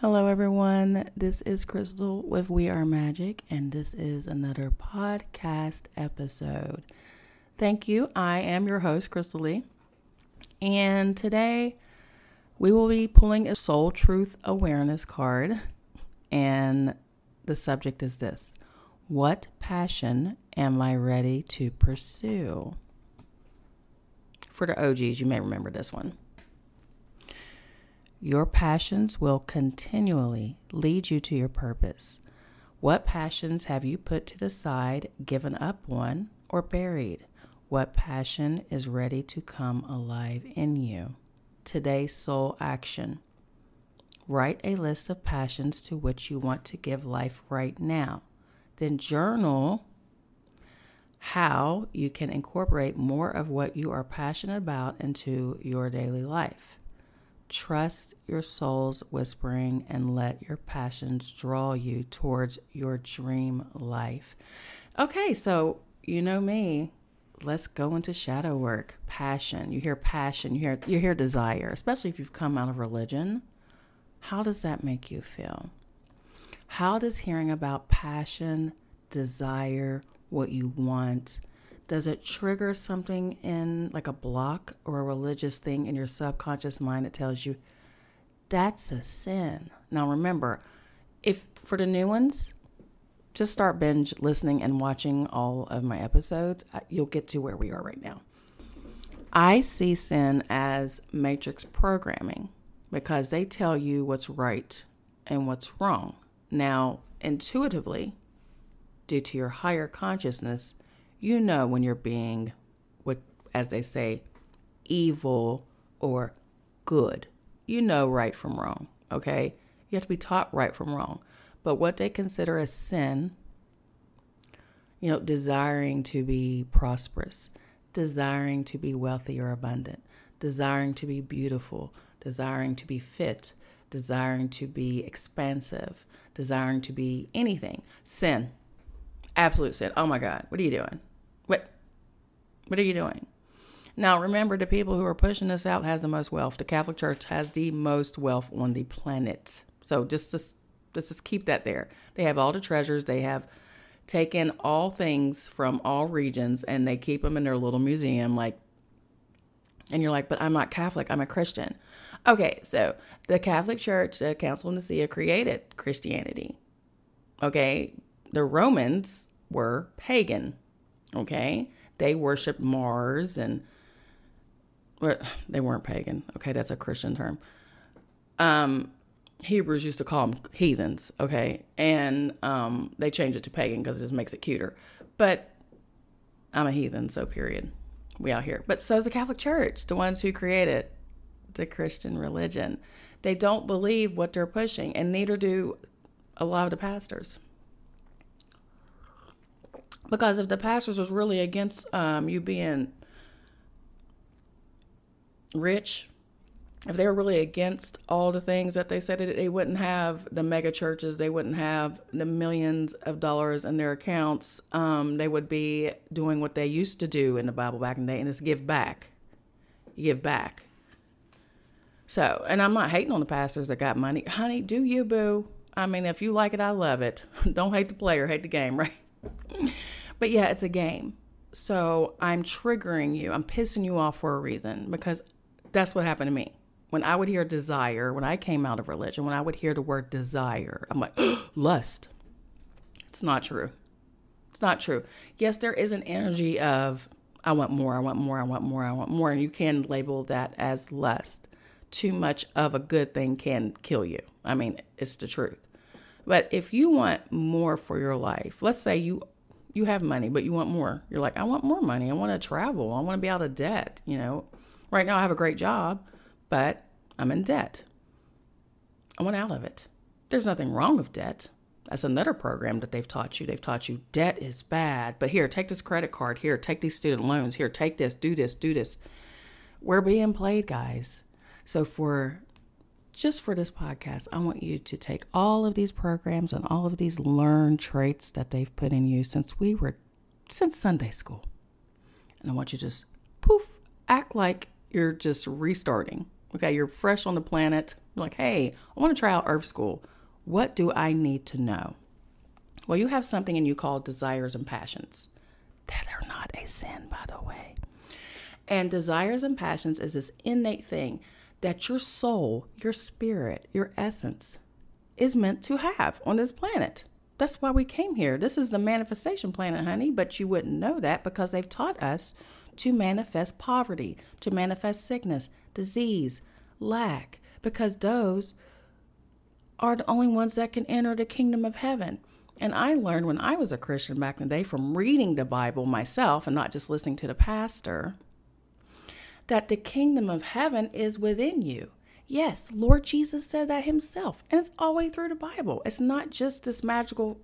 Hello, everyone. This is Crystal with We Are Magick, and this is another podcast episode. Thank you. I am your host, Crystal Lee, and today we will be pulling a Soul Truth Awareness card, and the subject is this What passion am I ready to pursue? For the OGs, you may remember this one. Your passions will continually lead you to your purpose. What passions have you put to the side, given up on, or buried? What passion is ready to come alive in you? Today's soul action. Write a list of passions to which you want to give life right now. Then journal how you can incorporate more of what you are passionate about into your daily life. Trust your soul's whispering and let your passions draw you towards your dream life. Okay, so you know me. Let's go into shadow work. Passion. You hear passion, you hear you hear desire, especially if you've come out of religion. How does that make you feel? How does hearing about passion, desire, what you want, does it trigger something in like a block or a religious thing in your subconscious mind that tells you that's a sin? Now remember, if for the new ones, just start binge listening and watching all of my episodes. You'll get to where we are right now. I see sin as matrix programming because they tell you what's right and what's wrong. Now, intuitively, due to your higher consciousness, you know when you're being what as they say evil or good. You know right from wrong okay? You have to be taught right from wrong. But what they consider a sin you know desiring to be prosperous desiring to be wealthy or abundant desiring to be beautiful desiring to be fit desiring to be expansive desiring to be anything. Sin. Absolute sin. Oh my god. What are you doing what? What are you doing? Now, remember, the people who are pushing this out has the most wealth. The Catholic Church has the most wealth on the planet. So just just, just keep that there. They have all the treasures. They have taken all things from all regions and they keep them in their little museum. Like, and you're like, but I'm not Catholic. I'm a Christian. Okay, so the Catholic Church, the Council of Nicaea, created Christianity. Okay, the Romans were pagan. Okay. They worshiped Mars and they weren't pagan. Okay. That's a Christian term. Um, Hebrews used to call them heathens. Okay. And um, they changed it to pagan because it just makes it cuter. But I'm a heathen, so period. We out here. But so is the Catholic Church, the ones who created the Christian religion. They don't believe what they're pushing, and neither do a lot of the pastors. Because if the pastors was really against um, you being rich, if they were really against all the things that they said, they wouldn't have the mega churches, they wouldn't have the millions of dollars in their accounts. Um, they would be doing what they used to do in the Bible back in the day, and it's give back. Give back. So, and I'm not hating on the pastors that got money. Honey, do you, boo? I mean, if you like it, I love it. Don't hate the player, hate the game, right? But yeah, it's a game. So I'm triggering you. I'm pissing you off for a reason because that's what happened to me. When I would hear desire, when I came out of religion, when I would hear the word desire, I'm like, lust. It's not true. It's not true. Yes, there is an energy of, I want more, I want more, I want more, I want more. And you can label that as lust. Too much of a good thing can kill you. I mean, it's the truth. But if you want more for your life, let's say you you have money, but you want more. You're like, I want more money. I want to travel. I want to be out of debt. You know, right now I have a great job, but I'm in debt. I want out of it. There's nothing wrong with debt. That's another program that they've taught you. They've taught you debt is bad, but here, take this credit card. Here, take these student loans. Here, take this, do this, do this. We're being played, guys. So for just for this podcast, I want you to take all of these programs and all of these learned traits that they've put in you since we were, since Sunday school. And I want you to just poof, act like you're just restarting. Okay, you're fresh on the planet, You're like, hey, I want to try out Earth School. What do I need to know? Well, you have something in you called desires and passions that are not a sin, by the way. And desires and passions is this innate thing that your soul, your spirit, your essence is meant to have on this planet. That's why we came here. This is the manifestation planet, honey, but you wouldn't know that because they've taught us to manifest poverty, to manifest sickness, disease, lack, because those are the only ones that can enter the kingdom of heaven. And I learned when I was a Christian back in the day from reading the Bible myself and not just listening to the pastor that the kingdom of heaven is within you. Yes, Lord Jesus said that himself, and it's all the way through the Bible. It's not just this magical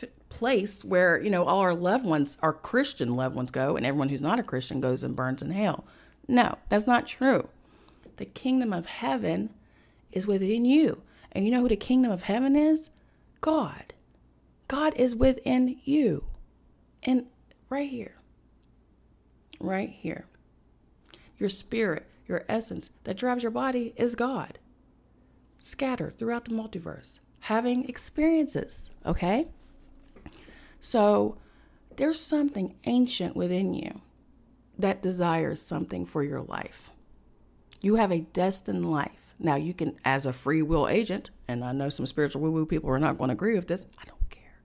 f- place where, you know, all our loved ones, our Christian loved ones go, and everyone who's not a Christian goes and burns in hell. No, that's not true. The kingdom of heaven is within you. And you know who the kingdom of heaven is? God. God is within you. And right here. Right here. Your spirit, your essence that drives your body is God. Scattered throughout the multiverse, having experiences, okay? So there's something ancient within you that desires something for your life. You have a destined life. Now, you can, as a free will agent, and I know some spiritual woo woo people are not going to agree with this, I don't care.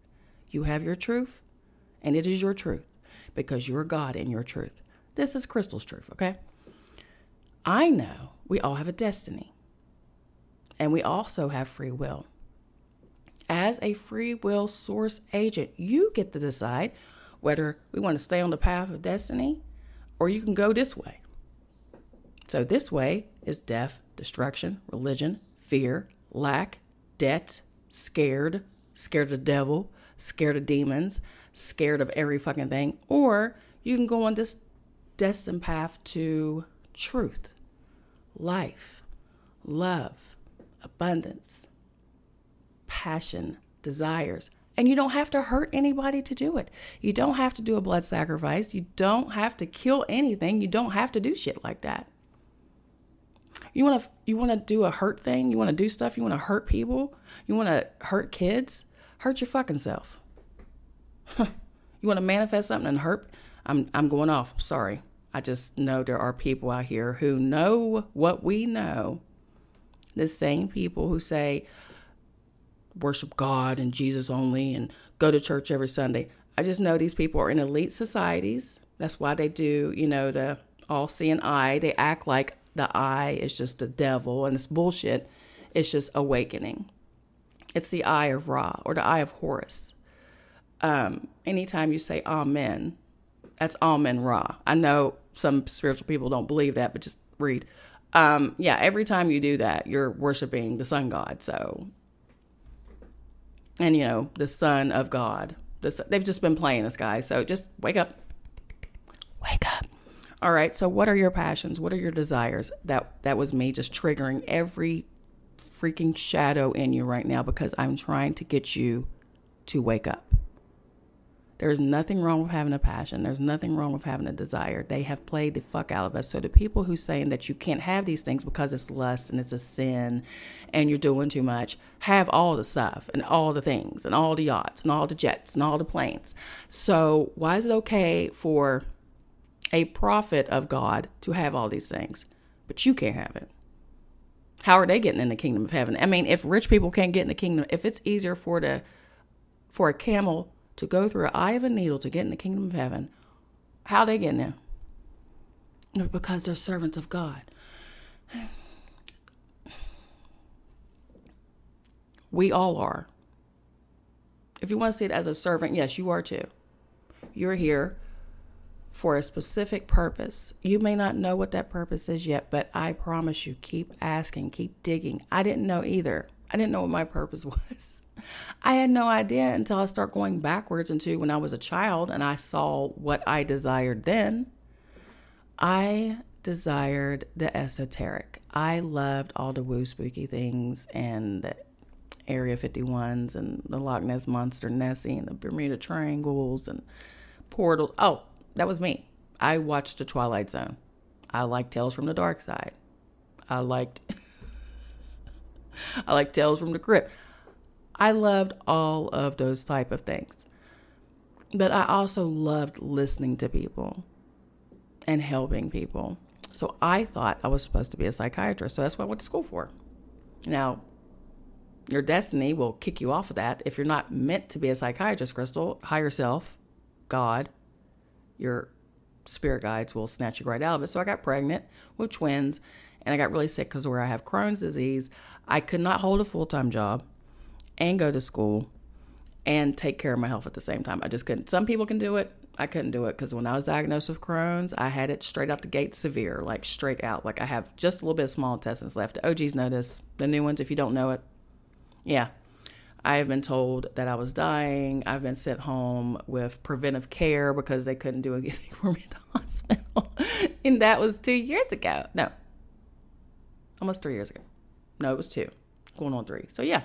You have your truth, and it is your truth because you're God in your truth. This is Crystal's truth, okay? I know we all have a destiny and we also have free will. As a free will source agent, you get to decide whether we want to stay on the path of destiny or you can go this way. So, this way is death, destruction, religion, fear, lack, debt, scared, scared of the devil, scared of demons, scared of every fucking thing. Or you can go on this destined path to truth, life, love, abundance, passion, desires. And you don't have to hurt anybody to do it. You don't have to do a blood sacrifice. You don't have to kill anything. You don't have to do shit like that. You want to you want to do a hurt thing? You want to do stuff? You want to hurt people? You want to hurt kids? Hurt your fucking self. you want to manifest something and hurt? I'm I'm going off. Sorry. I just know there are people out here who know what we know. The same people who say, worship God and Jesus only and go to church every Sunday. I just know these people are in elite societies. That's why they do, you know, the all seeing eye. They act like the eye is just the devil and it's bullshit. It's just awakening. It's the eye of Ra or the eye of Horus. Um, anytime you say Amen, that's Amen Ra. I know some spiritual people don't believe that, but just read. Um, yeah, every time you do that, you're worshiping the sun god. So, and you know, the son of God. They've just been playing this guy. So just wake up. Wake up. All right. So what are your passions? What are your desires? That that was me just triggering every freaking shadow in you right now because I'm trying to get you to wake up. There's nothing wrong with having a passion. There's nothing wrong with having a desire. They have played the fuck out of us. So the people who saying that you can't have these things because it's lust and it's a sin and you're doing too much, have all the stuff and all the things and all the yachts and all the jets and all the planes. So why is it okay for a prophet of God to have all these things, but you can't have it? How are they getting in the kingdom of heaven? I mean, if rich people can't get in the kingdom, if it's easier for the for a camel to go through an eye of a needle to get in the kingdom of heaven, how they get there? Because they're servants of God. We all are. If you want to see it as a servant, yes, you are too. You're here for a specific purpose. You may not know what that purpose is yet, but I promise you, keep asking, keep digging. I didn't know either. I didn't know what my purpose was. I had no idea until I start going backwards into when I was a child and I saw what I desired then. I desired the esoteric. I loved all the woo spooky things and Area 51s and the Loch Ness Monster Nessie and the Bermuda Triangles and portals. Oh, that was me. I watched The Twilight Zone. I liked Tales from the Dark Side. I liked I like Tales from the Crypt. I loved all of those type of things. But I also loved listening to people and helping people. So I thought I was supposed to be a psychiatrist. So that's what I went to school for. Now, your destiny will kick you off of that. If you're not meant to be a psychiatrist, Crystal, higher self, God, your spirit guides will snatch you right out of it. So I got pregnant with twins and I got really sick because where I have Crohn's disease, I could not hold a full time job and go to school and take care of my health at the same time. I just couldn't. Some people can do it. I couldn't do it because when I was diagnosed with Crohn's, I had it straight out the gate severe, like straight out. Like I have just a little bit of small intestines left. OGs this. The new ones, if you don't know it, yeah. I have been told that I was dying. I've been sent home with preventive care because they couldn't do anything for me at the hospital. and that was two years ago. No, almost three years ago. No, it was two, going on three. So yeah,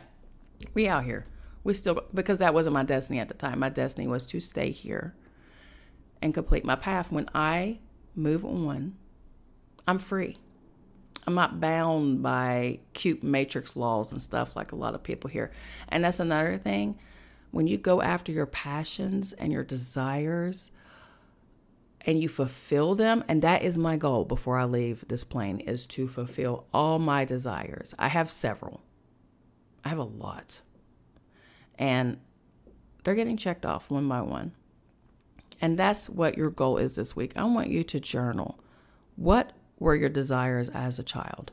we out here. We still, because that wasn't my destiny at the time. My destiny was to stay here and complete my path. When I move on, I'm free. I'm not bound by cute matrix laws and stuff like a lot of people here. And that's another thing. When you go after your passions and your desires and you fulfill them, and that is my goal before I leave this plane is to fulfill all my desires. I have several. I have a lot. And they're getting checked off one by one. And that's what your goal is this week. I want you to journal. What were your desires as a child?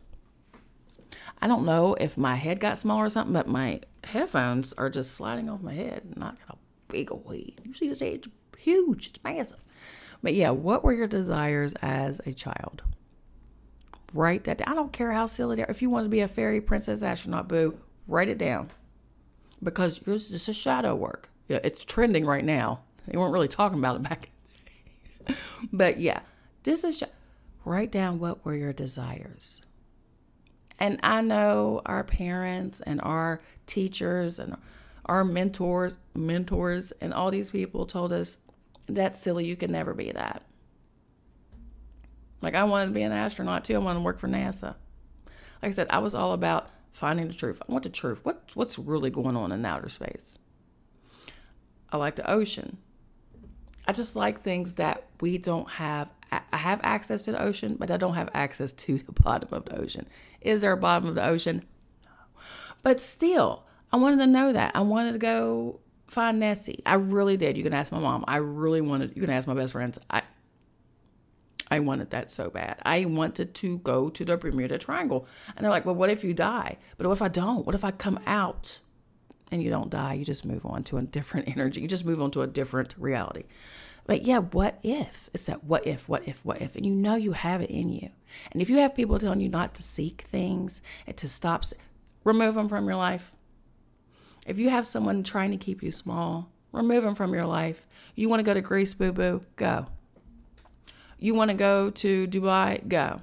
I don't know if my head got smaller or something, but my headphones are just sliding off my head. And I got a big old head. You see this head? It's huge. It's massive. But yeah, what were your desires as a child? Write that down. I don't care how silly they are. If you want to be a fairy princess astronaut, boo, write it down. Because yours is a shadow work. Yeah, it's trending right now. They weren't really talking about it back. but yeah, this is write down what were your desires. And I know our parents and our teachers and our mentors, mentors and all these people told us that's silly, you can never be that. Like I wanted to be an astronaut too. I wanted to work for NASA. Like I said, I was all about finding the truth. I want the truth. What what's really going on in outer space? I like the ocean. I just like things that we don't have I have access to the ocean, but I don't have access to the bottom of the ocean. Is there a bottom of the ocean? No. But still, I wanted to know that. I wanted to go find Nessie. I really did. You can ask my mom. I really wanted, you can ask my best friends. I, I wanted that so bad. I wanted to go to the Bermuda Triangle. And they're like, well, what if you die? But what if I don't? What if I come out and you don't die? You just move on to a different energy. You just move on to a different reality. But yeah, what if? It's that what if, what if, what if? And you know you have it in you. And if you have people telling you not to seek things and to stop, remove them from your life. If you have someone trying to keep you small, remove them from your life. You want to go to Greece, boo boo, go. You want to go to Dubai, go.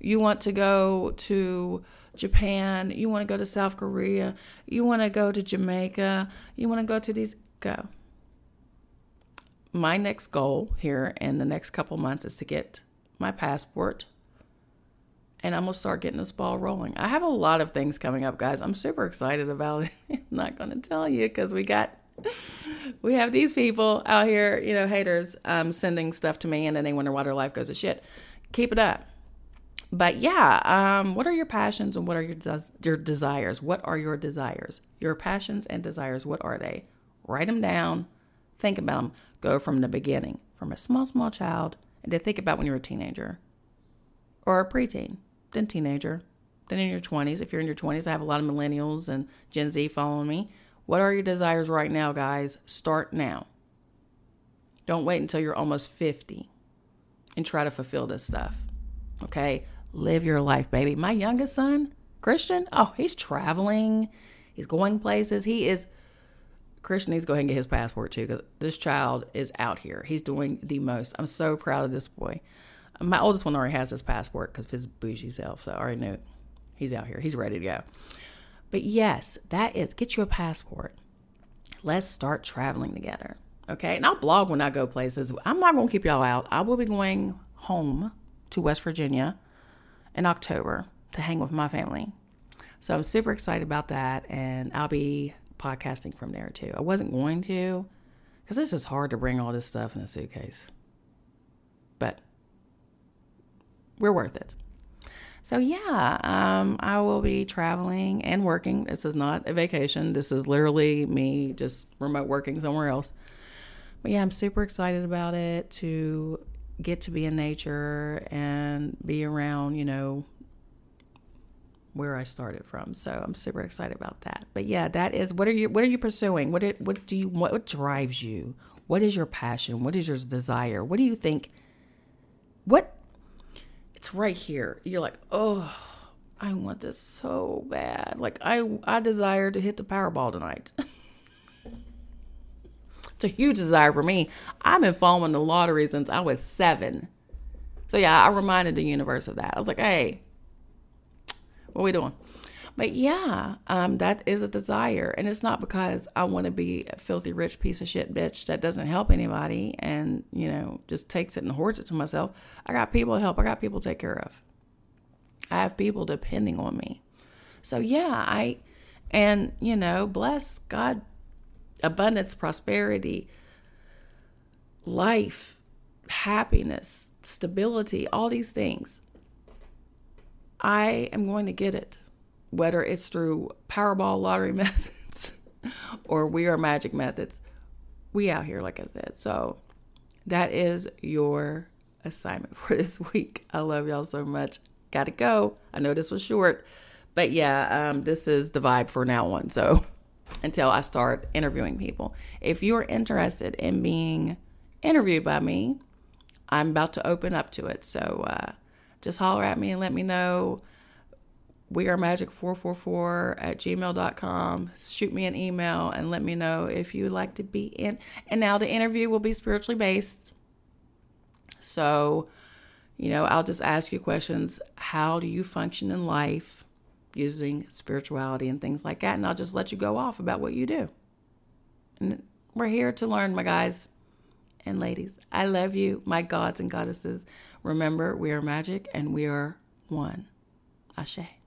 You want to go to Japan, you want to go to South Korea, you want to go to Jamaica, you want to go to these, go. My next goal here in the next couple months is to get my passport and I'm gonna start getting this ball rolling. I have a lot of things coming up, guys. I'm super excited about it. I'm not gonna tell you because we got we have these people out here, you know, haters, um, sending stuff to me and then they wonder why their life goes to shit. Keep it up. But yeah, um, what are your passions and what are your des- your desires? What are your desires? Your passions and desires, what are they? Write them down. Think about them go from the beginning, from a small, small child, and then think about when you're a teenager or a preteen, then teenager, then in your 20s. If you're in your 20s, I have a lot of millennials and Gen Z following me. What are your desires right now, guys? Start now. Don't wait until you're almost 50 and try to fulfill this stuff. Okay? Live your life, baby. My youngest son, Christian, oh, he's traveling, he's going places. He is Christian needs to go ahead and get his passport too because this child is out here. He's doing the most. I'm so proud of this boy. My oldest one already has his passport because his bougie self, so I already knew he's out here. He's ready to go. But yes, that is get you a passport. Let's start traveling together. Okay. And I'll blog when I go places. I'm not going to keep y'all out. I will be going home to West Virginia in October to hang with my family. So I'm super excited about that. And I'll be podcasting from there too. I wasn't going to because it's just hard to bring all this stuff in a suitcase. But we're worth it. So yeah, um, I will be traveling and working. This is not a vacation. This is literally me just remote working somewhere else. But yeah, I'm super excited about it to get to be in nature and be around, you know, where I started from. So I'm super excited about that. But yeah, that is what are you what are you pursuing? What what do you what, what drives you? What is your passion? What is your desire? What do you think what it's right here. You're like, "Oh, I want this so bad. Like I I desire to hit the Powerball tonight." it's a huge desire for me. I've been following the lottery since I was 7. So yeah, I reminded the universe of that. I was like, "Hey, what are we doing? But yeah, um, that is a desire. And it's not because I want to be a filthy rich piece of shit bitch that doesn't help anybody and, you know, just takes it and hoards it to myself. I got people to help, I got people to take care of. I have people depending on me. So yeah, I, and, you know, bless God, abundance, prosperity, life, happiness, stability, all these things. I am going to get it, whether it's through Powerball lottery methods or we are magic methods. We out here, like I said. So that is your assignment for this week. I love y'all so much. Gotta go. I know this was short, but yeah, um, this is the vibe for now on. So until I start interviewing people, if you're interested in being interviewed by me, I'm about to open up to it. So uh, just holler at me and let me know. We are magic444 at gmail.com. Shoot me an email and let me know if you'd like to be in. And now the interview will be spiritually based. So, you know, I'll just ask you questions. How do you function in life using spirituality and things like that? And I'll just let you go off about what you do. And we're here to learn, my guys and ladies. I love you, my gods and goddesses. Remember, we are magic and we are one. Ashe.